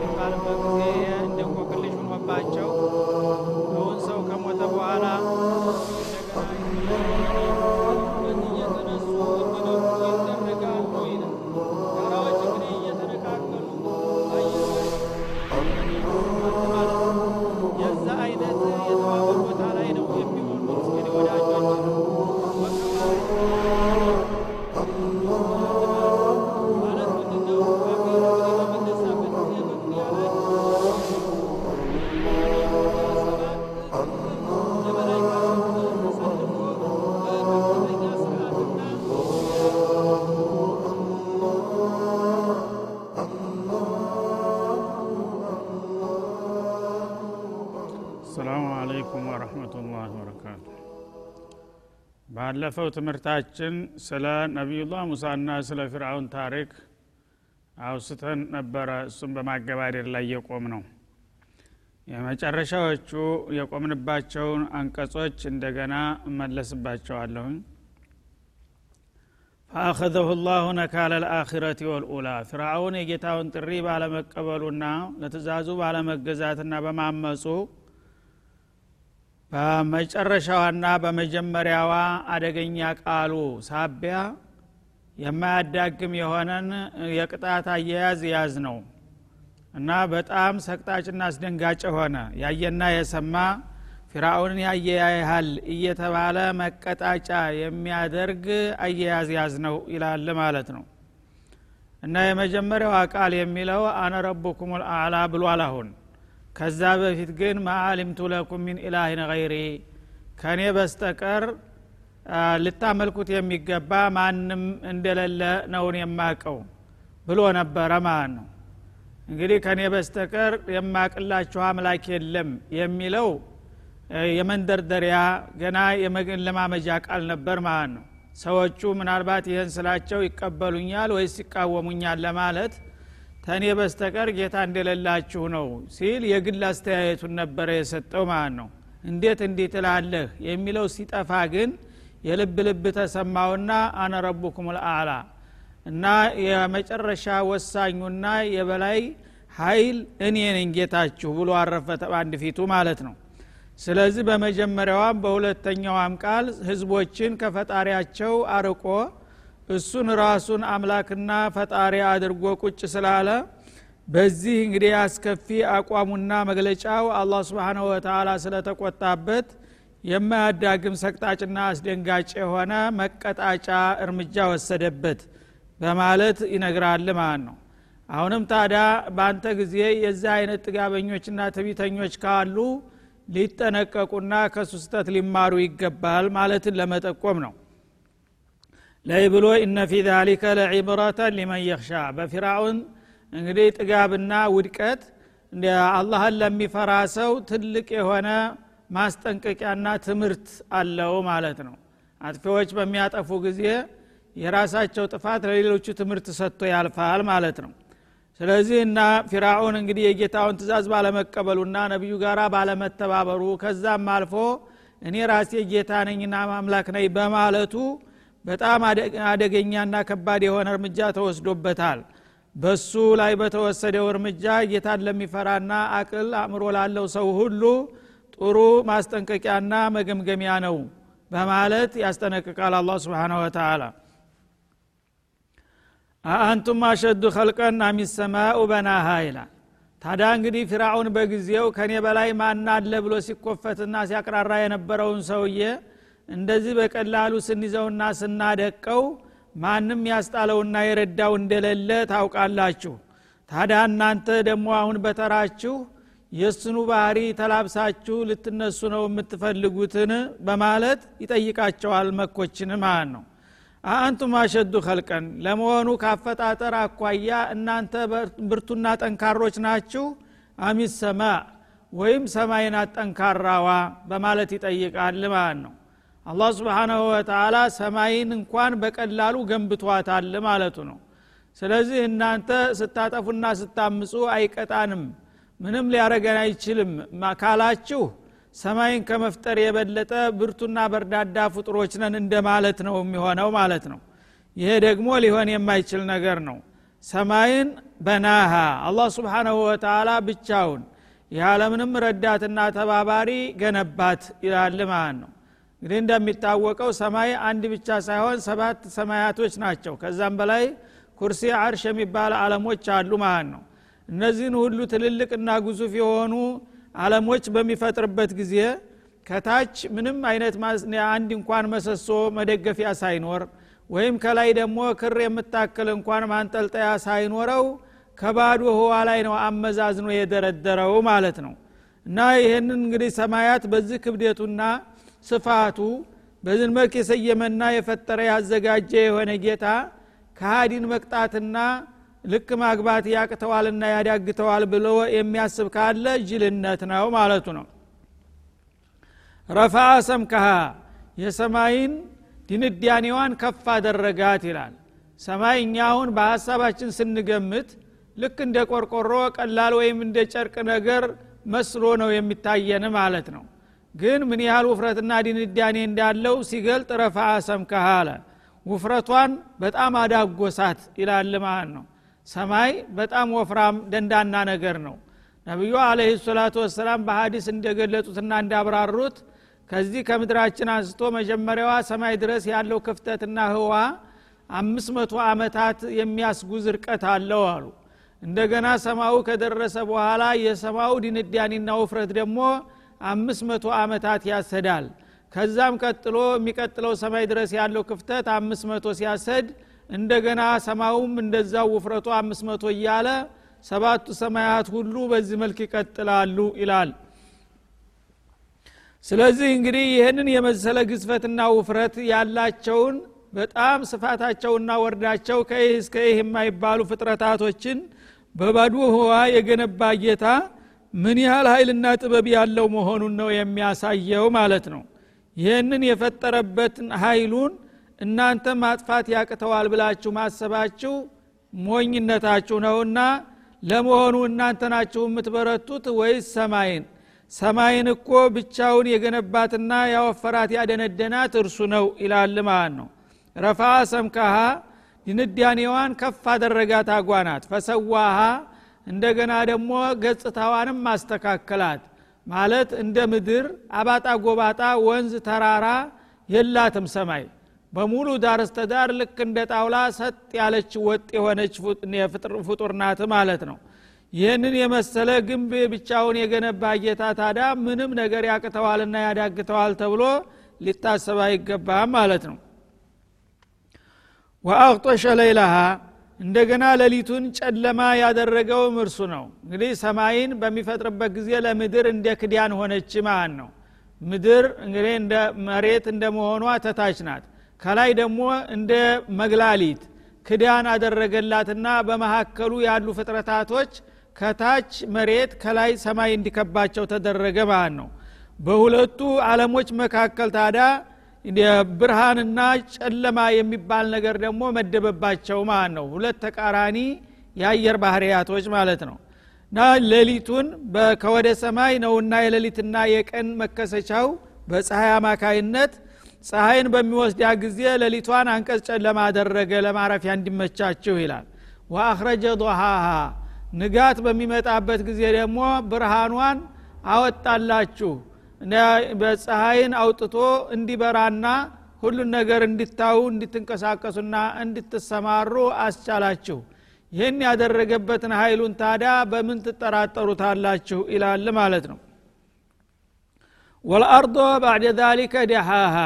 و کار تو ባለፈው ትምህርታችን ስለ ነቢዩላህ ሙሳና ስለ ፊርአውን ታሪክ አውስተን ነበረ። እሱም በማገባደድ ላይ የቆም ነው የመጨረሻዎቹ የቆምንባቸውን አንቀጾች እንደገና እመለስባቸዋለሁኝ። ፈአኸዘሁ ላሁ ነካለ ልአኪረት ወልኡላ ፊርአውን የጌታውን ጥሪ ባለመቀበሉና ለትእዛዙ ባለመገዛትና በማመፁ በመጨረሻዋና በመጀመሪያዋ አደገኛ ቃሉ ሳቢያ የማያዳግም የሆነን የቅጣት አያያዝ ያዝ ነው። እና በጣም ሰቅጣጭና አስደንጋጭ ሆነ። ያየና የሰማ ፊራውንን ያየ ያይሃል እየተባለ መቀጣጫ የሚያደርግ አያያዝ ያዝ ነው ይላል ማለት ነው። እና የመጀመሪያዋ ቃል የሚለው አነ ረቡኩም ልአዕላ ብሏል አሁን ከዛ በፊት ግን ማአሊምቱ ለኩም ሚን ኢላህን ገይሪ። ከእኔ በስተቀር ልታመልኩት የሚገባ ማንም እንደሌለ ነውን የማቀው ብሎ ነበረ ማለት ነው። እንግዲህ ከእኔ በስተቀር የማቅላችሁ አምላክ የለም የሚለው የመንደርደሪያ ገና የመለማመጃ ቃል ነበር ማለት ነው። ሰዎቹ ምናልባት ይህን ስላቸው ይቀበሉኛል ወይስ ይቃወሙኛል ለማለት ተኔ በስተቀር ጌታ እንደሌላችሁ ነው ሲል የግል አስተያየቱን ነበረ የሰጠው ማለት ነው። እንዴት እንዲህ ትላለህ? የሚለው ሲጠፋ ግን የልብ ልብ ተሰማውና አነ ረቡኩም ልአላ እና የመጨረሻ ወሳኙና የበላይ ሀይል እኔ ነኝ ጌታችሁ ብሎ አረፈ በአንድ ፊቱ ማለት ነው። ስለዚህ በመጀመሪያዋም በሁለተኛዋም ቃል ህዝቦችን ከፈጣሪያቸው አርቆ እሱን ራሱን አምላክና ፈጣሪ አድርጎ ቁጭ ስላለ በዚህ እንግዲህ አስከፊ አቋሙና መግለጫው አላህ ስብሓንሁ ወተላ ስለተቆጣበት የማያዳግም ሰቅጣጭና አስደንጋጭ የሆነ መቀጣጫ እርምጃ ወሰደበት በማለት ይነግራል ማለት ነው። አሁንም ታዲያ በአንተ ጊዜ የዚህ አይነት ጥጋበኞችና ትቢተኞች ካሉ ሊጠነቀቁና ከሱ ስተት ሊማሩ ይገባል ማለትን ለመጠቆም ነው ላይ ብሎ እነ ፊ ዛሊከ ለዒብረተን ሊመን የኽሻ በፊራውን እንግዲህ ጥጋብና ውድቀት አላህን ለሚፈራ ሰው ትልቅ የሆነ ማስጠንቀቂያና ትምህርት አለው ማለት ነው። አጥፊዎች በሚያጠፉ ጊዜ የራሳቸው ጥፋት ለሌሎቹ ትምህርት ሰጥቶ ያልፋል ማለት ነው። ስለዚህ እና ፊራውን እንግዲህ የጌታውን ትእዛዝ ባለመቀበሉና ነቢዩ ጋር ባለመተባበሩ ከዛም አልፎ እኔ ራሴ ጌታ ነኝና ማምላክ ነኝ በማለቱ በጣም አደገኛና ከባድ የሆነ እርምጃ ተወስዶበታል። በሱ ላይ በተወሰደው እርምጃ ጌታን ለሚፈራና አቅል አእምሮ ላለው ሰው ሁሉ ጥሩ ማስጠንቀቂያና መገምገሚያ ነው በማለት ያስጠነቅቃል አላ ስብን ወተላ አአንቱም አሸዱ ኸልቀን አሚሰማኡ በናሃ ይላል። ታዲያ እንግዲህ ፊራውን በጊዜው ከኔ በላይ ማና አለ ብሎ ሲኮፈትና ሲያቅራራ የነበረውን ሰውዬ እንደዚህ በቀላሉ ስንይዘውና ስናደቀው ማንም ያስጣለውና የረዳው እንደሌለ ታውቃላችሁ። ታዲያ እናንተ ደግሞ አሁን በተራችሁ የእሱኑ ባህሪ ተላብሳችሁ ልትነሱ ነው የምትፈልጉትን? በማለት ይጠይቃቸዋል መኮችን ማለት ነው። አአንቱም አሸዱ ኸልቀን ለመሆኑ ካፈጣጠር አኳያ እናንተ ብርቱና ጠንካሮች ናችሁ? አሚስ ሰማ ወይም ሰማይናት ጠንካራዋ? በማለት ይጠይቃል ማለት ነው አላህ ስብሓናሁ ወተላ ሰማይን እንኳን በቀላሉ ገንብቷታል ማለቱ ነው። ስለዚህ እናንተ ስታጠፉና ስታምፁ አይቀጣንም ምንም ሊያረገን አይችልም። ካላችሁ ሰማይን ከመፍጠር የበለጠ ብርቱና በርዳዳ ፍጡሮች ነን እንደማለት ነው የሚሆነው ማለት ነው። ይሄ ደግሞ ሊሆን የማይችል ነገር ነው። ሰማይን በናሃ አላህ ስብሓናሁ ወተላ ብቻውን ያለምንም ረዳትና ተባባሪ ገነባት ይላል ማለት ነው እንግዲህ እንደሚታወቀው ሰማይ አንድ ብቻ ሳይሆን ሰባት ሰማያቶች ናቸው። ከዛም በላይ ኩርሲ አርሽ የሚባል አለሞች አሉ ማለት ነው። እነዚህን ሁሉ ትልልቅና ግዙፍ የሆኑ አለሞች በሚፈጥርበት ጊዜ ከታች ምንም አይነት አንድ እንኳን መሰሶ መደገፊያ ሳይኖር ወይም ከላይ ደግሞ ክር የምታክል እንኳን ማንጠልጠያ ሳይኖረው ከባዶ ህዋ ላይ ነው አመዛዝኖ የደረደረው ማለት ነው። እና ይህንን እንግዲህ ሰማያት በዚህ ክብደቱና ስፋቱ በዚህ መልክ የሰየመና የፈጠረ ያዘጋጀ የሆነ ጌታ ከሃዲን መቅጣትና ልክ ማግባት ያቅተዋልና ያዳግተዋል ብሎ የሚያስብ ካለ ጅልነት ነው ማለቱ ነው። ረፋ ሰምከሃ የሰማይን ድንዳኔዋን ከፍ አደረጋት ይላል። ሰማይ እኛ አሁን በሀሳባችን ስንገምት ልክ እንደ ቆርቆሮ ቀላል ወይም እንደ ጨርቅ ነገር መስሎ ነው የሚታየን ማለት ነው ግን ምን ያህል ውፍረትና ድንዳኔ እንዳለው ሲገልጥ ረፋ ሰምከሃ አለ ውፍረቷን በጣም አዳጎሳት ይላል ማለት ነው። ሰማይ በጣም ወፍራም ደንዳና ነገር ነው። ነቢዩ አለህ ሰላቱ ወሰላም በሀዲስ እንደገለጹትና እንዳብራሩት ከዚህ ከምድራችን አንስቶ መጀመሪያዋ ሰማይ ድረስ ያለው ክፍተትና ህዋ አምስት መቶ ዓመታት የሚያስጉዝ ርቀት አለው አሉ። እንደገና ሰማዩ ከደረሰ በኋላ የሰማዩ ድንዳኒና ውፍረት ደግሞ አምስት መቶ ዓመታት ያሰዳል። ከዛም ቀጥሎ የሚቀጥለው ሰማይ ድረስ ያለው ክፍተት አምስት መቶ ሲያሰድ እንደገና ሰማዩም እንደዛው ውፍረቱ አምስት መቶ እያለ ሰባቱ ሰማያት ሁሉ በዚህ መልክ ይቀጥላሉ ይላል። ስለዚህ እንግዲህ ይህንን የመሰለ ግዝፈትና ውፍረት ያላቸውን በጣም ስፋታቸውና ወርዳቸው ከይህ እስከ ይህ የማይባሉ ፍጥረታቶችን በባዶ ህዋ የገነባ ጌታ ምን ያህል ኃይልና ጥበብ ያለው መሆኑን ነው የሚያሳየው ማለት ነው። ይህንን የፈጠረበትን ኃይሉን እናንተ ማጥፋት ያቅተዋል ብላችሁ ማሰባችሁ ሞኝነታችሁ ነውና ለመሆኑ እናንተ ናችሁ የምትበረቱት ወይስ ሰማይን? ሰማይን እኮ ብቻውን የገነባትና ያወፈራት ያደነደናት እርሱ ነው ይላል ማለት ነው። ረፋ ሰምካሃ ድንዳኔዋን ከፍ አደረጋት አጓናት። ፈሰዋሃ እንደገና ደግሞ ገጽታዋንም ማስተካከላት። ማለት እንደ ምድር አባጣ ጎባጣ ወንዝ ተራራ የላትም ሰማይ። በሙሉ ዳር እስተዳር ልክ እንደ ጣውላ ሰጥ ያለች ወጥ የሆነች ፍጡር ናት ማለት ነው። ይህንን የመሰለ ግንብ ብቻውን የገነባ ጌታ ታዳ ምንም ነገር ያቅተዋልና ያዳግተዋል ተብሎ ሊታሰብ አይገባም ማለት ነው። ወአቅጦሸ ለይለሃ እንደገና ሌሊቱን ጨለማ ያደረገውም እርሱ ነው። እንግዲህ ሰማይን በሚፈጥርበት ጊዜ ለምድር እንደ ክዳን ሆነች ማለት ነው። ምድር እንግዲህ እንደ መሬት እንደ መሆኗ ተታች ናት። ከላይ ደግሞ እንደ መግላሊት ክዳን አደረገላትና በመካከሉ ያሉ ፍጥረታቶች ከታች መሬት ከላይ ሰማይ እንዲከባቸው ተደረገ ማለት ነው። በሁለቱ አለሞች መካከል ታዳ ብርሃንና ጨለማ የሚባል ነገር ደግሞ መደበባቸው ማለት ነው። ሁለት ተቃራኒ የአየር ባህርያቶች ማለት ነው። እና ሌሊቱን ከወደ ሰማይ ነውና የሌሊትና የቀን መከሰቻው በፀሐይ አማካይነት ፀሐይን በሚወስዳ ጊዜ ሌሊቷን አንቀጽ ጨለማ አደረገ ለማረፊያ እንዲመቻችሁ ይላል። ወአኽረጀ ضሃሃ ንጋት በሚመጣበት ጊዜ ደግሞ ብርሃኗን አወጣላችሁ በፀሐይን አውጥቶ እንዲበራና ሁሉን ነገር እንዲታዩ እንድትንቀሳቀሱና እንድትሰማሩ አስቻላችሁ። ይህን ያደረገበትን ኃይሉን ታዳ በምን ትጠራጠሩታላችሁ? ይላል ማለት ነው። ወልአርዶ ባዕደ ዛሊከ ደሃሃ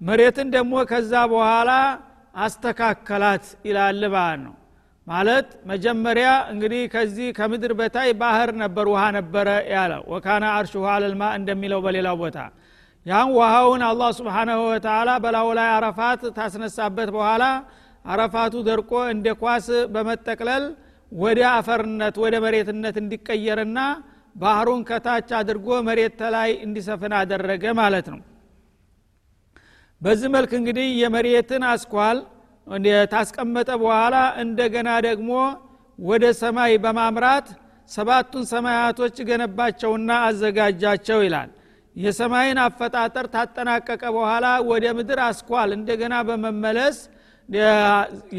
መሬትን ደግሞ ከዛ በኋላ አስተካከላት ይላል ነው ማለት መጀመሪያ እንግዲህ ከዚህ ከምድር በታይ ባህር ነበር ውሃ ነበረ ያለ ወካና አርሽ ውሃ አለልማ እንደሚለው በሌላው ቦታ። ያን ውሃውን አላህ ስብሓናሁ ወተላ በላዩ ላይ አረፋት ታስነሳበት በኋላ አረፋቱ ደርቆ እንደ ኳስ በመጠቅለል ወደ አፈርነት ወደ መሬትነት እንዲቀየርና ባህሩን ከታች አድርጎ መሬት ላይ እንዲሰፍን አደረገ ማለት ነው። በዚህ መልክ እንግዲህ የመሬትን አስኳል ታስቀመጠ በኋላ እንደገና ደግሞ ወደ ሰማይ በማምራት ሰባቱን ሰማያቶች ገነባቸውና አዘጋጃቸው ይላል። የሰማይን አፈጣጠር ታጠናቀቀ በኋላ ወደ ምድር አስኳል። እንደገና በመመለስ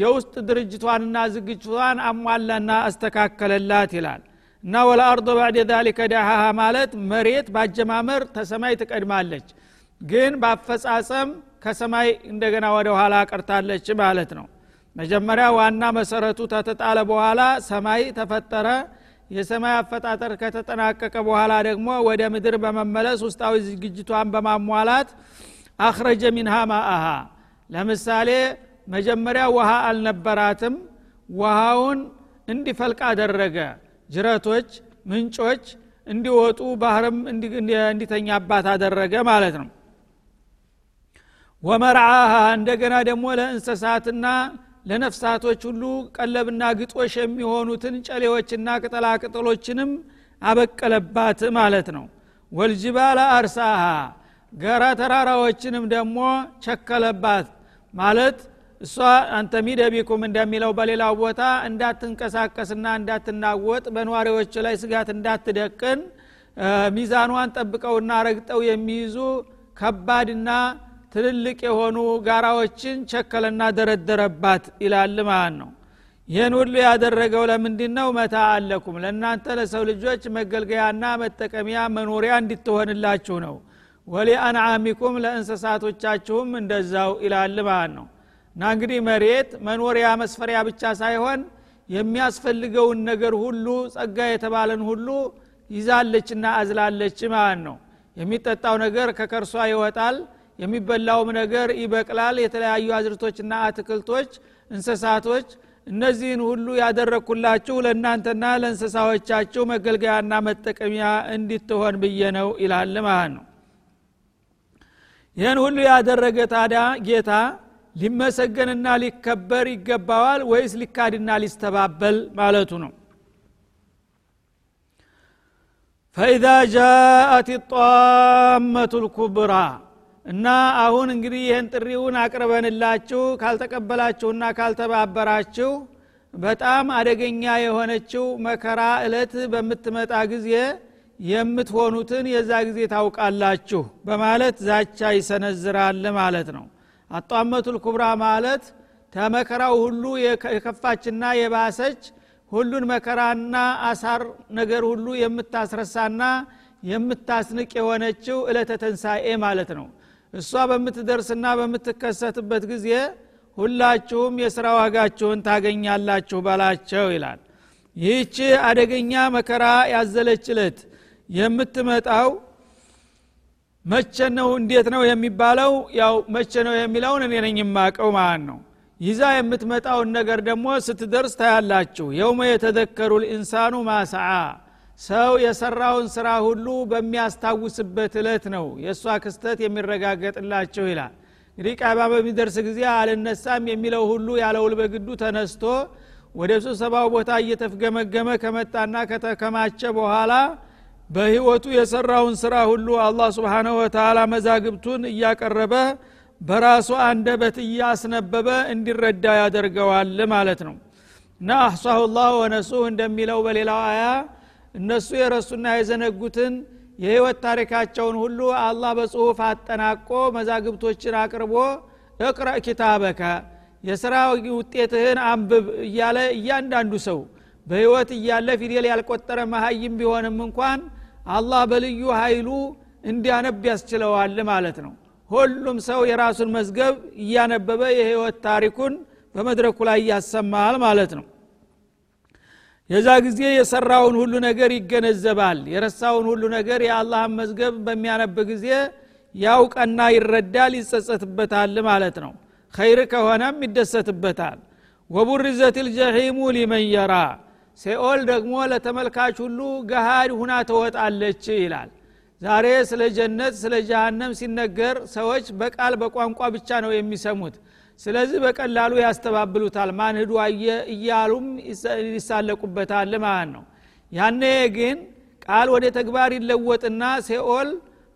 የውስጥ ድርጅቷንና ዝግጅቷን አሟላና አስተካከለላት ይላል። እና ወለአርዶ ባዕድ ዛሊከ ዳሃሃ ማለት መሬት ባጀማመር ተሰማይ ትቀድማለች። ግን በአፈጻጸም ከሰማይ እንደገና ወደ ኋላ ቀርታለች ማለት ነው። መጀመሪያ ዋና መሰረቱ ተተጣለ በኋላ ሰማይ ተፈጠረ። የሰማይ አፈጣጠር ከተጠናቀቀ በኋላ ደግሞ ወደ ምድር በመመለስ ውስጣዊ ዝግጅቷን በማሟላት አክረጀ ሚንሃ ማአሃ። ለምሳሌ መጀመሪያ ውሃ አልነበራትም። ውሃውን እንዲፈልቅ አደረገ። ጅረቶች ምንጮች እንዲወጡ ባህርም እንዲተኛባት አደረገ ማለት ነው ወመርዓሃ እንደገና ደግሞ ለእንስሳትና ለነፍሳቶች ሁሉ ቀለብና ግጦሽ የሚሆኑትን ጨሌዎችና ቅጠላቅጠሎችንም አበቀለባት ማለት ነው። ወልጅባለ አርሳሃ ገራ ተራራዎችንም ደግሞ ቸከለባት ማለት እሷ አንተ ሚደቢኩም እንደሚለው በሌላው ቦታ እንዳትንቀሳቀስና እንዳትናወጥ በነዋሪዎች ላይ ስጋት እንዳትደቅን ሚዛኗን ጠብቀውና ረግጠው የሚይዙ ከባድና ትልልቅ የሆኑ ጋራዎችን ቸከለና ደረደረባት ይላል ማለት ነው። ይህን ሁሉ ያደረገው ለምንድ ነው መታ አለኩም። ለእናንተ ለሰው ልጆች መገልገያና መጠቀሚያ መኖሪያ እንድትሆንላችሁ ነው። ወሊ አንዓሚኩም ለእንስሳቶቻችሁም እንደዛው ይላል ማለት ነው። እና እንግዲህ መሬት መኖሪያ መስፈሪያ ብቻ ሳይሆን የሚያስፈልገውን ነገር ሁሉ ጸጋ የተባለን ሁሉ ይዛለችና አዝላለች ማለት ነው። የሚጠጣው ነገር ከከርሷ ይወጣል የሚበላውም ነገር ይበቅላል። የተለያዩ አዝርቶችና አትክልቶች እንስሳቶች እነዚህን ሁሉ ያደረግኩላችሁ ለእናንተና ለእንስሳዎቻችሁ መገልገያና መጠቀሚያ እንዲትሆን ብዬ ነው ይላል ማለት ነው። ይህን ሁሉ ያደረገ ታዲያ ጌታ ሊመሰገንና ሊከበር ይገባዋል ወይስ ሊካድና ሊስተባበል ማለቱ ነው? ፈኢዛ ጃአት ጣመቱ ልኩብራ እና አሁን እንግዲህ ይህን ጥሪውን አቅርበንላችሁ ካልተቀበላችሁና ካልተባበራችሁ በጣም አደገኛ የሆነችው መከራ እለት በምትመጣ ጊዜ የምትሆኑትን የዛ ጊዜ ታውቃላችሁ በማለት ዛቻ ይሰነዝራል ማለት ነው። አጧመቱል ኩብራ ማለት ተመከራው ሁሉ የከፋችና የባሰች ሁሉን መከራና አሳር ነገር ሁሉ የምታስረሳና የምታስንቅ የሆነችው እለተ ተንሳኤ ማለት ነው እሷ በምትደርስና በምትከሰትበት ጊዜ ሁላችሁም የሥራ ዋጋችሁን ታገኛላችሁ በላቸው ይላል። ይህች አደገኛ መከራ ያዘለች እለት የምትመጣው መቼ ነው? እንዴት ነው የሚባለው? ያው መቼ ነው የሚለውን እኔ ነኝ የማቀው ማለት ነው። ይዛ የምትመጣውን ነገር ደግሞ ስትደርስ ታያላችሁ። የውመ የተዘከሩ ልኢንሳኑ ማሰዓ ሰው የሰራውን ስራ ሁሉ በሚያስታውስበት እለት ነው የእሷ ክስተት የሚረጋገጥላቸው ይላል። እንግዲህ ቃባ በሚደርስ ጊዜ አልነሳም የሚለው ሁሉ ያለውል በግዱ ተነስቶ ወደ ስብሰባው ቦታ እየተፍገመገመ ከመጣና ከተከማቸ በኋላ በህይወቱ የሰራውን ስራ ሁሉ አላህ ስብሓነሁ ወተላ መዛግብቱን እያቀረበ በራሱ አንደበት እያስነበበ እንዲረዳ ያደርገዋል ማለት ነው። እና አሕሳሁ ላህ ወነሱህ እንደሚለው በሌላው አያ እነሱ የረሱና የዘነጉትን የህይወት ታሪካቸውን ሁሉ አላህ በጽሁፍ አጠናቆ መዛግብቶችን አቅርቦ እቅረእ ኪታበከ የስራ ውጤትህን አንብብ እያለ እያንዳንዱ ሰው በህይወት እያለ ፊደል ያልቆጠረ መሀይም ቢሆንም እንኳን አላህ በልዩ ኃይሉ እንዲያነብ ያስችለዋል ማለት ነው። ሁሉም ሰው የራሱን መዝገብ እያነበበ የህይወት ታሪኩን በመድረኩ ላይ ያሰማል ማለት ነው የዛ ጊዜ የሰራውን ሁሉ ነገር ይገነዘባል። የረሳውን ሁሉ ነገር የአላህን መዝገብ በሚያነብ ጊዜ ያውቀና ይረዳል ይጸጸትበታል ማለት ነው። ኸይር ከሆነም ይደሰትበታል። ወቡርዘት ልጀሒሙ ሊመን የራ ሴኦል ደግሞ ለተመልካች ሁሉ ገሃድ ሁና ተወጣለች ይላል። ዛሬ ስለ ጀነት ስለ ጀሃነም ሲነገር ሰዎች በቃል በቋንቋ ብቻ ነው የሚሰሙት ስለዚህ በቀላሉ ያስተባብሉታል። ማን ህዱ እያሉም ይሳለቁበታል ማለት ነው። ያኔ ግን ቃል ወደ ተግባር ይለወጥና ሴኦል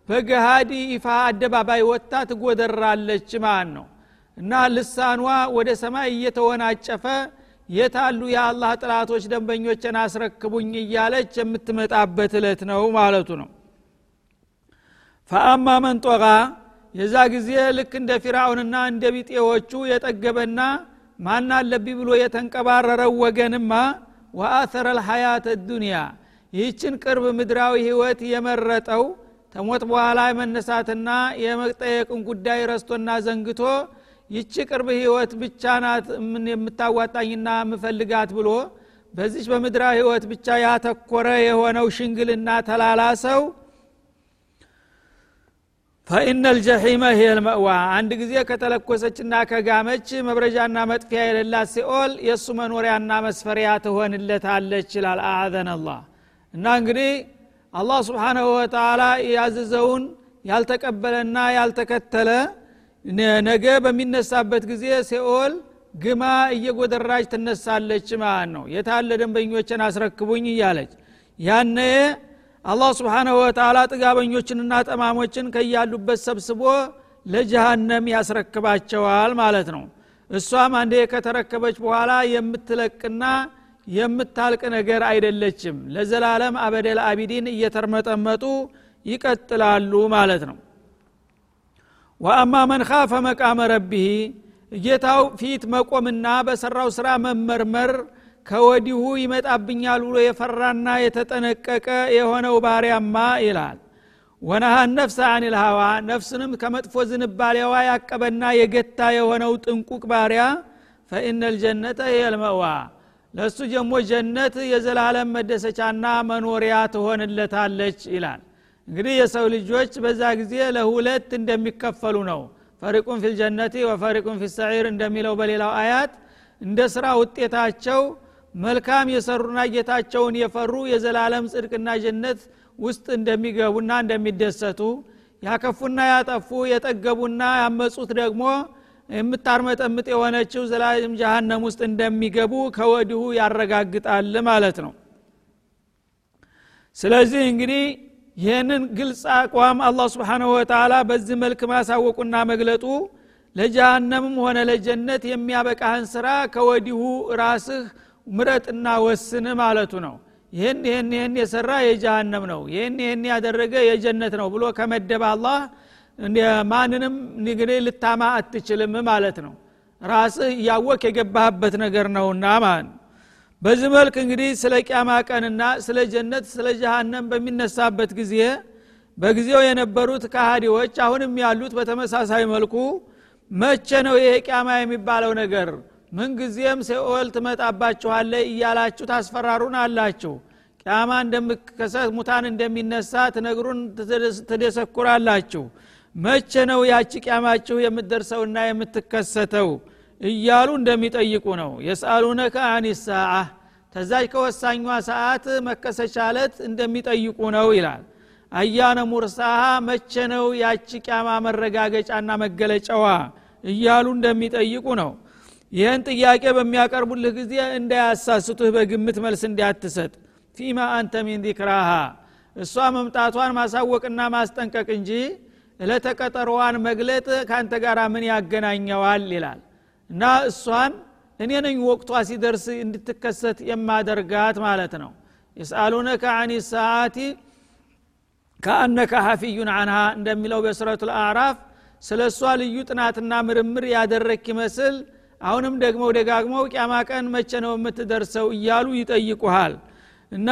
በገሃዲ ይፋ አደባባይ ወጥታ ትጎደራለች ማለት ነው። እና ልሳኗ ወደ ሰማይ እየተወናጨፈ የታሉ የአላህ ጥላቶች ደንበኞችን አስረክቡኝ እያለች የምትመጣበት እለት ነው ማለቱ ነው። ፈአማ መን የዛ ጊዜ ልክ እንደ ፊራውንና እንደ ቢጤዎቹ የጠገበና ማን አለብኝ ብሎ የተንቀባረረው ወገንማ ወአተረ ልሐያት ዱንያ ይህችን ቅርብ ምድራዊ ህይወት የመረጠው ተሞት በኋላ የመነሳትና የመጠየቅን ጉዳይ ረስቶና ዘንግቶ ይቺ ቅርብ ህይወት ብቻ ናት የምታዋጣኝና የምፈልጋት ብሎ በዚች በምድራዊ ህይወት ብቻ ያተኮረ የሆነው ሽንግልና ተላላ ሰው ፈኢነ ልጀሒመ ልመእዋ አንድ ጊዜ ከተለኮሰችና ከጋመች መብረጃና መጥፊያ የሌላት ሲኦል የእሱ መኖሪያና መስፈሪያ ትሆንለታለች ይላል። አአዘን እና እንግዲህ አላህ ስብሓናሁ ወተላ ያዘዘውን ያልተቀበለና ያልተከተለ ነገ በሚነሳበት ጊዜ ሲኦል ግማ እየጎደራች ትነሳለች ማለት ነው። የታለ ደንበኞችን አስረክቡኝ እያለች ያነ አላህ ስብሓናሁ ወተላ ጥጋበኞችንና ጠማሞችን ከያሉበት ሰብስቦ ለጀሃነም ያስረክባቸዋል ማለት ነው። እሷም አንዴ ከተረከበች በኋላ የምትለቅና የምታልቅ ነገር አይደለችም። ለዘላለም አበደል አቢዲን እየተርመጠመጡ ይቀጥላሉ ማለት ነው። ወአማ መን ካፈ መቃመ ረቢህ ጌታው ፊት መቆምና በሰራው ስራ መመርመር ከወዲሁ ይመጣብኛል ብሎ የፈራና የተጠነቀቀ የሆነው ባሪያማ ይላል። ወነሃ ነፍሰ አኒል ሀዋ ነፍስንም ከመጥፎ ዝንባሌዋ ያቀበና የገታ የሆነው ጥንቁቅ ባሪያ ፈኢነ ልጀነተ የልመዋ። ለእሱ ጀሞ ጀነት የዘላለም መደሰቻና መኖሪያ ትሆንለታለች ይላል። እንግዲህ የሰው ልጆች በዛ ጊዜ ለሁለት እንደሚከፈሉ ነው። ፈሪቁን ፊልጀነቲ ወፈሪቁን ፊሰዒር እንደሚለው በሌላው አያት እንደ ስራ ውጤታቸው መልካም የሰሩና ጌታቸውን የፈሩ የዘላለም ጽድቅና ጀነት ውስጥ እንደሚገቡና እንደሚደሰቱ ያከፉና ያጠፉ የጠገቡና ያመፁት ደግሞ የምታርመጠምጥ የሆነችው ዘላለም ጀሃነም ውስጥ እንደሚገቡ ከወዲሁ ያረጋግጣል ማለት ነው። ስለዚህ እንግዲህ ይህንን ግልጽ አቋም አላህ ስብሓንሁ ወተላ በዚህ መልክ ማሳወቁና መግለጡ ለጀሃነምም ሆነ ለጀነት የሚያበቃህን ስራ ከወዲሁ ራስህ ምረጥና ወስን ማለቱ ነው። ይህን ይህን ይህን የሰራ የጀሃነም ነው። ይህን ይህን ያደረገ የጀነት ነው ብሎ ከመደበ አላህ ማንንም እንግዲህ ልታማ አትችልም ማለት ነው። ራስህ እያወቅ የገባህበት ነገር ነውና ማለት በዚህ መልክ እንግዲህ ስለ ቅያማ ቀንና ስለ ጀነት ስለ ጀሃነም በሚነሳበት ጊዜ በጊዜው የነበሩት ካሃዲዎች አሁንም ያሉት በተመሳሳይ መልኩ መቼ ነው ይሄ ቅያማ የሚባለው ነገር ምንጊዜም ሲኦል ትመጣባችኋለ እያላችሁ ታስፈራሩን አላችሁ። ቅያማ እንደምከሰት ሙታን እንደሚነሳ ትነግሩን ትደሰኩራላችሁ። መቼ ነው ያቺ ቅያማችሁ የምትደርሰውና የምትከሰተው? እያሉ እንደሚጠይቁ ነው። የስአሉነከ አን ሰዓ ተዛች ከወሳኟ ሰዓት መከሰቻለት እንደሚጠይቁ ነው ይላል። አያነ ሙርሳሃ መቼ ነው ያቺ ቅያማ መረጋገጫና መገለጫዋ? እያሉ እንደሚጠይቁ ነው ይህን ጥያቄ በሚያቀርቡልህ ጊዜ እንዳያሳስቱህ በግምት መልስ እንዲያትሰጥ። ፊማ አንተ ሚን ዚክራሃ እሷ መምጣቷን ማሳወቅና ማስጠንቀቅ እንጂ እለተቀጠሮዋን መግለጥ ከአንተ ጋር ምን ያገናኘዋል? ይላል። እና እሷን እኔ ነኝ ወቅቷ ሲደርስ እንድትከሰት የማደርጋት ማለት ነው። የስአሉነከ አኒ ሰዓቲ ከአነከ ሀፊዩን አንሃ እንደሚለው በሱረቱ ልአዕራፍ ስለ እሷ ልዩ ጥናትና ምርምር ያደረክ ይመስል አሁንም ደግሞ ደጋግመው ቅያማ ቀን መቼ ነው የምትደርሰው እያሉ ይጠይቁሃል። እና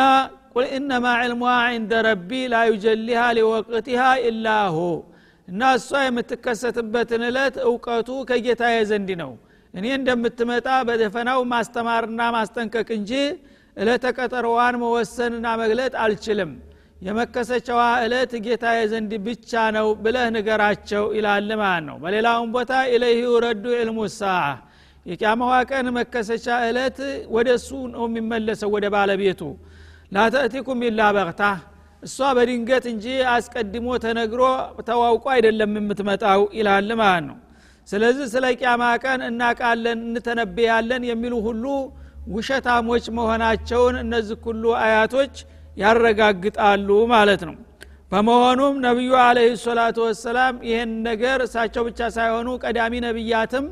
ቁል ኢነማ ዕልሙሃ ዕንደ ረቢ ላ ዩጀሊሃ ሊወቅቲሃ ኢላሁ እና እሷ የምትከሰትበትን እለት እውቀቱ ከጌታዬ ዘንድ ነው። እኔ እንደምትመጣ በደፈናው ማስተማርና ማስጠንቀቅ እንጂ እለተ ቀጠሮዋን መወሰንና መግለጥ አልችልም። የመከሰቻዋ እለት ጌታዬ ዘንድ ብቻ ነው ብለህ ንገራቸው ይላል ማለት ነው። በሌላውም ቦታ ኢለይህ ረዱ ዕልሙ ሳዓ የቅያማዋ ቀን መከሰቻ እለት ወደ እሱ ነው የሚመለሰው ወደ ባለቤቱ። ላተእቲኩም ኢላ በቅታ እሷ በድንገት እንጂ አስቀድሞ ተነግሮ ተዋውቆ አይደለም የምትመጣው ይላል ማለት ነው። ስለዚህ ስለ ቅያማ ቀን እናቃለን እንተነበያለን የሚሉ ሁሉ ውሸታሞች መሆናቸውን እነዚህ ሁሉ አያቶች ያረጋግጣሉ ማለት ነው። በመሆኑም ነቢዩ አለህ ሰላቱ ወሰላም ይህን ነገር እሳቸው ብቻ ሳይሆኑ ቀዳሚ ነቢያትም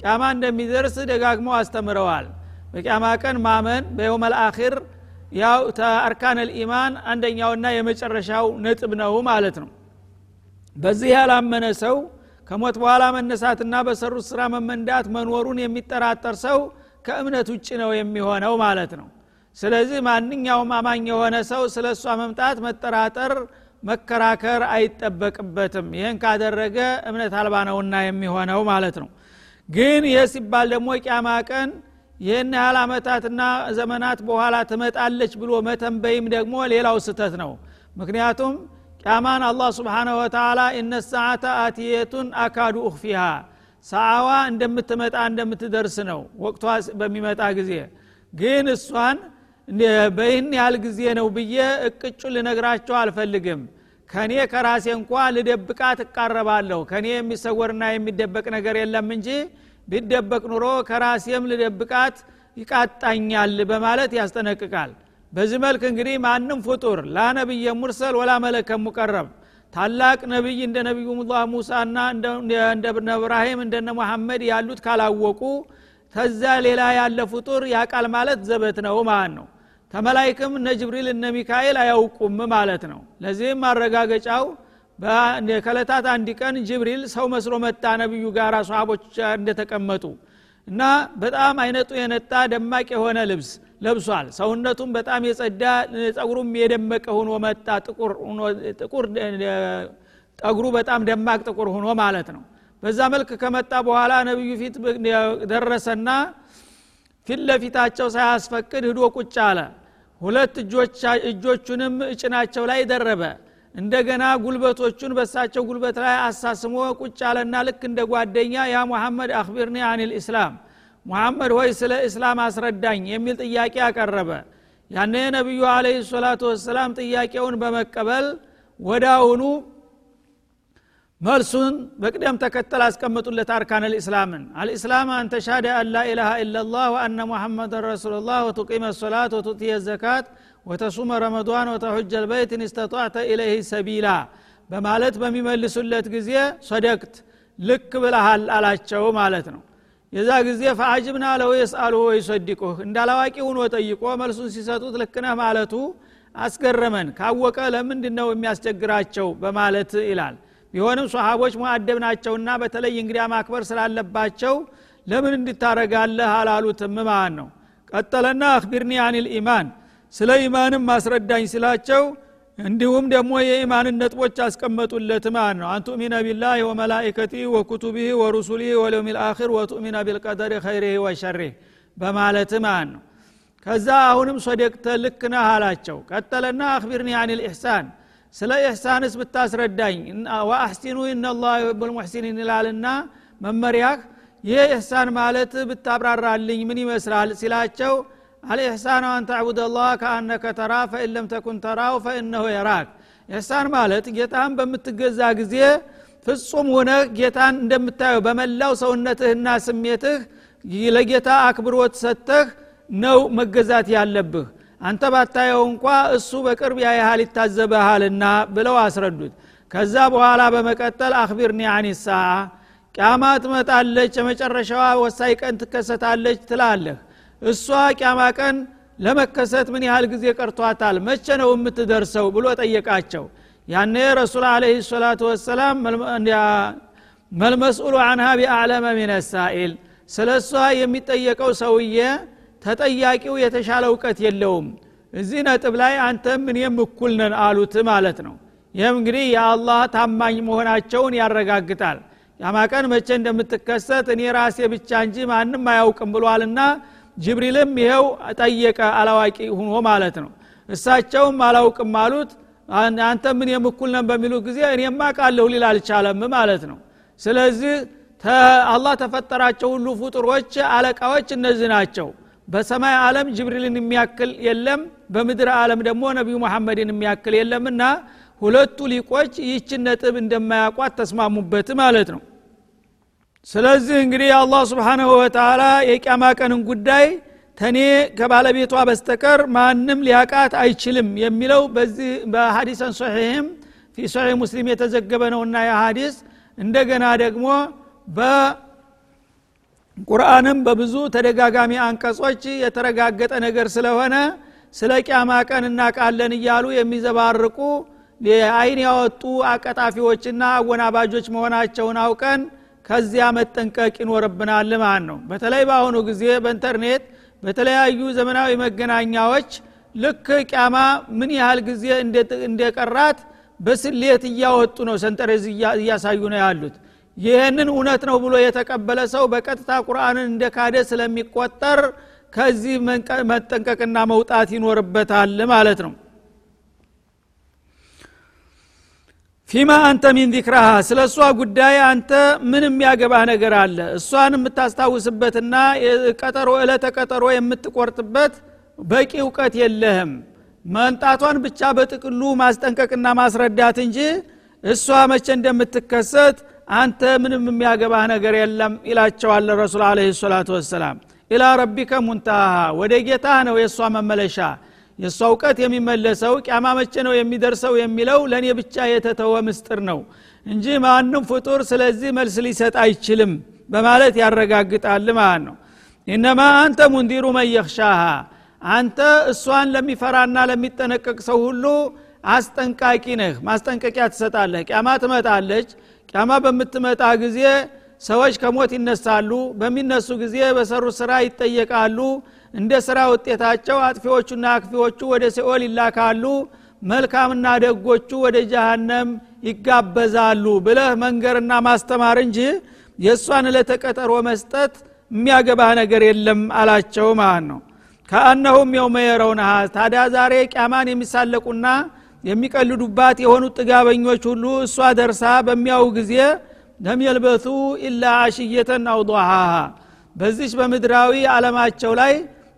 ቅያማ እንደሚደርስ ደጋግመው አስተምረዋል። በቅያማ ቀን ማመን በየውም አልአኪር ያው ተአርካን ልኢማን አንደኛውና የመጨረሻው ነጥብ ነው ማለት ነው። በዚህ ያላመነ ሰው ከሞት በኋላ መነሳትና በሰሩት ስራ መመንዳት መኖሩን የሚጠራጠር ሰው ከእምነት ውጭ ነው የሚሆነው ማለት ነው። ስለዚህ ማንኛውም አማኝ የሆነ ሰው ስለ እሷ መምጣት መጠራጠር መከራከር አይጠበቅበትም። ይህን ካደረገ እምነት አልባ ነውና የሚሆነው ማለት ነው ግን ይህ ሲባል ደግሞ ቂያማ ቀን ይህን ያህል አመታትና ዘመናት በኋላ ትመጣለች ብሎ መተንበይም ደግሞ ሌላው ስተት ነው። ምክንያቱም ቂያማን አላህ ስብሓንሁ ወተላ እነ ሰዓተ አትየቱን አካዱ እኽፊሃ ሰዓዋ እንደምትመጣ እንደምትደርስ ነው ወቅቷ በሚመጣ ጊዜ። ግን እሷን በይህን ያህል ጊዜ ነው ብዬ እቅጩ ልነግራቸው አልፈልግም ከኔ ከራሴ እንኳ ልደብቃት እቃረባለሁ። ከኔ የሚሰወርና የሚደበቅ ነገር የለም እንጂ ቢደበቅ ኑሮ ከራሴም ልደብቃት ይቃጣኛል በማለት ያስጠነቅቃል። በዚህ መልክ እንግዲህ ማንም ፍጡር ላ ነቢየ ሙርሰል ወላ መለከ ሙቀረብ ታላቅ ነቢይ እንደ ነቢዩላህ ሙሳና እንደ እብራሂም እንደነ መሐመድ ያሉት ካላወቁ ተዛ ሌላ ያለ ፍጡር ያቃል ማለት ዘበት ነው ማለት ነው ተመላይክም እነ ጅብሪል እነ ሚካኤል አያውቁም ማለት ነው። ለዚህም ማረጋገጫው ከለታት አንድ ቀን ጅብሪል ሰው መስሎ መጣ ነቢዩ ጋር ሰሃቦች እንደተቀመጡ እና በጣም አይነቱ የነጣ ደማቅ የሆነ ልብስ ለብሷል። ሰውነቱም በጣም የጸዳ ጸጉሩም የደመቀ ሆኖ መጣ። ጥቁር ጠጉሩ በጣም ደማቅ ጥቁር ሆኖ ማለት ነው። በዛ መልክ ከመጣ በኋላ ነቢዩ ፊት ደረሰና ፊት ለፊታቸው ሳያስፈቅድ ህዶ ቁጭ አለ ሁለት እጆቹንም እጭናቸው ላይ ደረበ። እንደገና ጉልበቶቹን በሳቸው ጉልበት ላይ አሳስሞ ቁጭ አለና ልክ እንደ ጓደኛ ያ ሙሐመድ አክቢርኒ አን ልእስላም ሙሐመድ ሆይ ስለ እስላም አስረዳኝ የሚል ጥያቄ አቀረበ። ያነ ነቢዩ አለህ ሰላቱ ወሰላም ጥያቄውን በመቀበል ወዳውኑ መልሱን በቅደም ተከተል አስቀምጡለት አርካን ልእስላምን። አልእስላም አንተ ሻደ አን ላኢላሃ ኢላላህ ወአነ ሙሐመድን ረሱሉላህ ወቱቂመ ሶላት ወቱእትየ ዘካት ወተሱመ ረመዷን ወተሑጀ ልበይት እንስተጧዕተ ኢለይህ ሰቢላ በማለት በሚመልሱለት ጊዜ ሶደቅት ልክ ብለሃል አላቸው ማለት ነው። የዛ ጊዜ ፈአጅብና ለው የስአልሁ ወይሶዲቁህ እንዳላዋቂ ሁኖ ጠይቆ መልሱን ሲሰጡት ልክነህ ማለቱ አስገረመን። ካወቀ ለምንድ ነው የሚያስቸግራቸው በማለት ይላል ቢሆንም ሰሃቦች ሙአደብ ናቸውና በተለይ እንግዲያ ማክበር ስላለባቸው ለምን እንድታረጋለህ አላሉትም ማለት ነው። ቀጠለና አክቢርኒ አኒል ኢማን ስለ ኢማንም ማስረዳኝ ስላቸው እንዲሁም ደግሞ የኢማንን ነጥቦች አስቀመጡለት ማለት ነው። አንቱሚነ ቢላህ ወመላኢከቲ ወኩቱቢህ ወሩሱሊህ ወለውም ልአኪር ወቱሚነ ቢልቀደር ኸይሪህ ወሸሪህ በማለት ማለት ነው። ከዛ አሁንም صدقت ልክ ነህ አላቸው። ቀጠለና أخبرني عن الإحسان ስለ ኢሕሳንስ ብታስረዳኝ? وأحسنوا إن الله يحب المحسنين ይላልና መመሪያህ ይህ ኢሕሳን ማለት ብታብራራልኝ ምን ይመስላል ሲላቸው الإحسان أن تعبد الله كأنك تراه فإن لم تكن تراه فإنه يراك። ኢሕሳን ማለት ጌታን በምትገዛ ጊዜ ፍጹም ሆነህ ጌታን እንደምታየው በመላው ሰውነትህና ስሜትህ ለጌታ አክብሮት ሰጥተህ ነው መገዛት ያለብህ አንተ ባታየው እንኳ እሱ በቅርብ ያያሃል ይታዘበሃልና ብለው አስረዱት። ከዛ በኋላ በመቀጠል አክቢርኒ አኒሳ ቂያማ ትመጣለች የመጨረሻዋ ወሳኝ ቀን ትከሰታለች ትላለህ። እሷ ቂያማ ቀን ለመከሰት ምን ያህል ጊዜ ቀርቷታል? መቼ ነው የምትደርሰው? ብሎ ጠየቃቸው። ያኔ ረሱል አለህ ሰላቱ ወሰላም መልመስኡሉ አንሃ ቢአዕለመ ሚን ሳኢል ስለ እሷ የሚጠየቀው ሰውዬ ተጠያቂው የተሻለ እውቀት የለውም። እዚህ ነጥብ ላይ አንተም እኔም እኩል ነን አሉት ማለት ነው። ይህም እንግዲህ የአላህ ታማኝ መሆናቸውን ያረጋግጣል። ያማቀን መቼ እንደምትከሰት እኔ ራሴ ብቻ እንጂ ማንም አያውቅም ብሏልና ጅብሪልም ይኸው ጠየቀ አላዋቂ ሁኖ ማለት ነው። እሳቸውም አላውቅም አሉት። አንተ ምን የምኩል ነን በሚሉ ጊዜ እኔማ ቃለሁ ሊል አልቻለም ማለት ነው። ስለዚህ አላህ ተፈጠራቸው ሁሉ ፍጡሮች አለቃዎች እነዚህ ናቸው በሰማይ ዓለም ጅብሪልን የሚያክል የለም በምድር ዓለም ደግሞ ነቢዩ መሐመድን የሚያክል የለምና ሁለቱ ሊቆች ይህችን ነጥብ እንደማያቋት ተስማሙበት ማለት ነው። ስለዚህ እንግዲህ አላህ ስብሓንሁ ወተላ የቅያማ ቀንን ጉዳይ ተኔ ከባለቤቷ በስተቀር ማንም ሊያቃት አይችልም የሚለው በዚህ በሀዲሰን ሶሒህም ፊ ሶሒህ ሙስሊም የተዘገበ ነውና የሀዲስ እንደገና ደግሞ በቁርአንም በብዙ ተደጋጋሚ አንቀጾች የተረጋገጠ ነገር ስለሆነ ስለ ቅያማ ቀን እናቃለን እያሉ የሚዘባርቁ አይን ያወጡ አቀጣፊዎችና አወናባጆች መሆናቸውን አውቀን ከዚያ መጠንቀቅ ይኖርብናል ማለት ነው። በተለይ በአሁኑ ጊዜ በኢንተርኔት በተለያዩ ዘመናዊ መገናኛዎች ልክ ቅያማ ምን ያህል ጊዜ እንደቀራት በስሌት እያወጡ ነው ሰንጠረዝ እያሳዩ ነው ያሉት ይህንን እውነት ነው ብሎ የተቀበለ ሰው በቀጥታ ቁርአንን እንደ ካደ ስለሚቆጠር ከዚህ መጠንቀቅና መውጣት ይኖርበታል ማለት ነው። ፊማ አንተ ሚን ዚክራሃ ስለ እሷ ጉዳይ አንተ ምን የሚያገባህ ነገር አለ። እሷን የምታስታውስበትና ቀጠሮ እለተ ቀጠሮ የምትቆርጥበት በቂ እውቀት የለህም። መንጣቷን ብቻ በጥቅሉ ማስጠንቀቅና ማስረዳት እንጂ እሷ መቼ እንደምትከሰት አንተ ምንም የሚያገባህ ነገር የለም ይላቸዋል ረሱል አለ ሰላቱ ወሰላም። ኢላ ረቢከ ሙንታሃ ወደ ጌታ ነው የእሷ መመለሻ። የእሷ እውቀት የሚመለሰው ቅያማ መቼ ነው የሚደርሰው የሚለው ለእኔ ብቻ የተተወ ምስጥር ነው እንጂ ማንም ፍጡር ስለዚህ መልስ ሊሰጥ አይችልም በማለት ያረጋግጣል ማለት ነው። ኢነማ አንተ ሙንዲሩ መየክሻሃ አንተ እሷን ለሚፈራና ለሚጠነቀቅ ሰው ሁሉ አስጠንቃቂ ነህ ማስጠንቀቂያ ትሰጣለህ። ቅያማ ትመጣለች። ቅያማ በምትመጣ ጊዜ ሰዎች ከሞት ይነሳሉ በሚነሱ ጊዜ በሰሩ ስራ ይጠየቃሉ። እንደ ስራ ውጤታቸው አጥፊዎቹና አክፊዎቹ ወደ ሲኦል ይላካሉ መልካምና ደጎቹ ወደ ጀሃነም ይጋበዛሉ ብለህ መንገርና ማስተማር እንጂ የእሷን ለተቀጠሮ መስጠት የሚያገባህ ነገር የለም አላቸው ማለት ነው። ከአነሁም የውመ የረውነሃ ታዲያ ዛሬ ቅያማን የሚሳለቁና የሚቀልዱባት የሆኑት ጥጋበኞች ሁሉ እሷ ደርሳ በሚያው ጊዜ ለም የልበቱ ኢላ አሽየተን አውضሃሃ በዚች በምድራዊ ዓለማቸው ላይ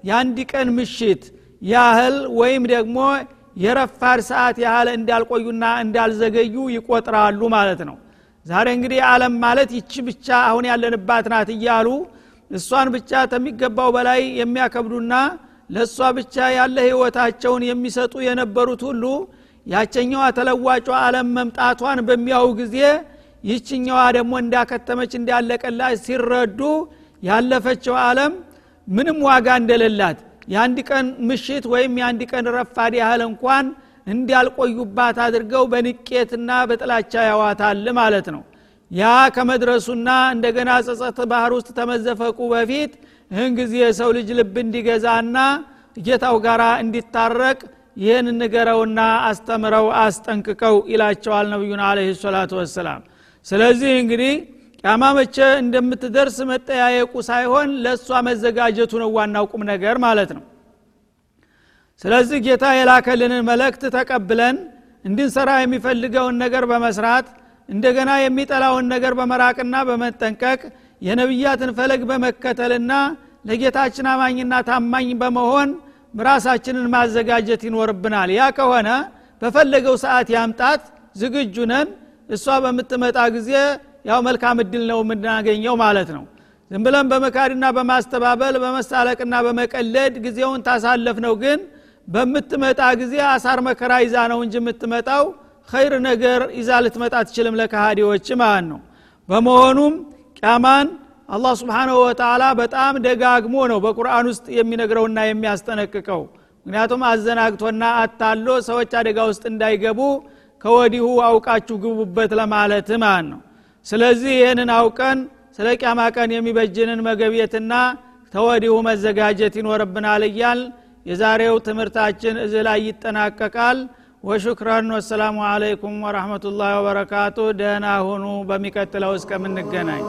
የአንድ ቀን ምሽት ያህል ወይም ደግሞ የረፋድ ሰዓት ያህል እንዳልቆዩና እንዳልዘገዩ ይቆጥራሉ ማለት ነው። ዛሬ እንግዲህ ዓለም ማለት ይቺ ብቻ አሁን ያለንባት ናት እያሉ እሷን ብቻ ከሚገባው በላይ የሚያከብዱና ለእሷ ብቻ ያለ ህይወታቸውን የሚሰጡ የነበሩት ሁሉ ያቸኛዋ ተለዋጯ ዓለም መምጣቷን በሚያው ጊዜ ይችኛዋ ደግሞ እንዳከተመች እንዳለቀላት ሲረዱ ያለፈችው ዓለም ምንም ዋጋ እንደሌላት የአንድ ቀን ምሽት ወይም የአንድ ቀን ረፋድ ያህል እንኳን እንዲያልቆዩባት አድርገው በንቄትና በጥላቻ ያዋታል ማለት ነው። ያ ከመድረሱና እንደገና ጸጸት ባህር ውስጥ ተመዘፈቁ በፊት ይህን ጊዜ የሰው ልጅ ልብ እንዲገዛና ጌታው ጋር እንዲታረቅ ይህን ንገረውና አስተምረው አስጠንቅቀው ይላቸዋል ነቢዩና አለ ሰላቱ ወሰላም። ስለዚህ እንግዲህ ቅያማ መቼ እንደምትደርስ መጠያየቁ ሳይሆን ለእሷ መዘጋጀቱ ነው ዋናው ቁም ነገር ማለት ነው። ስለዚህ ጌታ የላከልንን መልእክት ተቀብለን እንድንሰራ የሚፈልገውን ነገር በመስራት እንደገና የሚጠላውን ነገር በመራቅና በመጠንቀቅ የነቢያትን ፈለግ በመከተልና ለጌታችን አማኝና ታማኝ በመሆን ራሳችንን ማዘጋጀት ይኖርብናል። ያ ከሆነ በፈለገው ሰዓት ያምጣት ዝግጁ ነን። እሷ በምትመጣ ጊዜ ያው መልካም እድል ነው የምናገኘው ማለት ነው። ዝም ብለን በመካድና በማስተባበል በመሳለቅና በመቀለድ ጊዜውን ታሳለፍ ነው ግን በምትመጣ ጊዜ አሳር መከራ ይዛ ነው እንጂ የምትመጣው ኸይር ነገር ይዛ ልትመጣ ትችልም ለካሃዲዎች ማለት ነው። በመሆኑም ቅያማን አላህ ስብሓንሁ ወተላ በጣም ደጋግሞ ነው በቁርአን ውስጥ የሚነግረውና የሚያስጠነቅቀው። ምክንያቱም አዘናግቶና አታሎ ሰዎች አደጋ ውስጥ እንዳይገቡ ከወዲሁ አውቃችሁ ግቡበት ለማለት ማለት ነው። ስለዚህ ይህንን አውቀን ስለ ቅያማ ቀን የሚበጅንን መገብየትና ተወዲሁ መዘጋጀት ይኖርብናል እያል የዛሬው ትምህርታችን እዚ ላይ ይጠናቀቃል። ወሹክራን ወሰላሙ አለይኩም ወረህመቱላህ ወበረካቱ። ደህና ሁኑ። በሚቀጥለው እስከምንገናኝ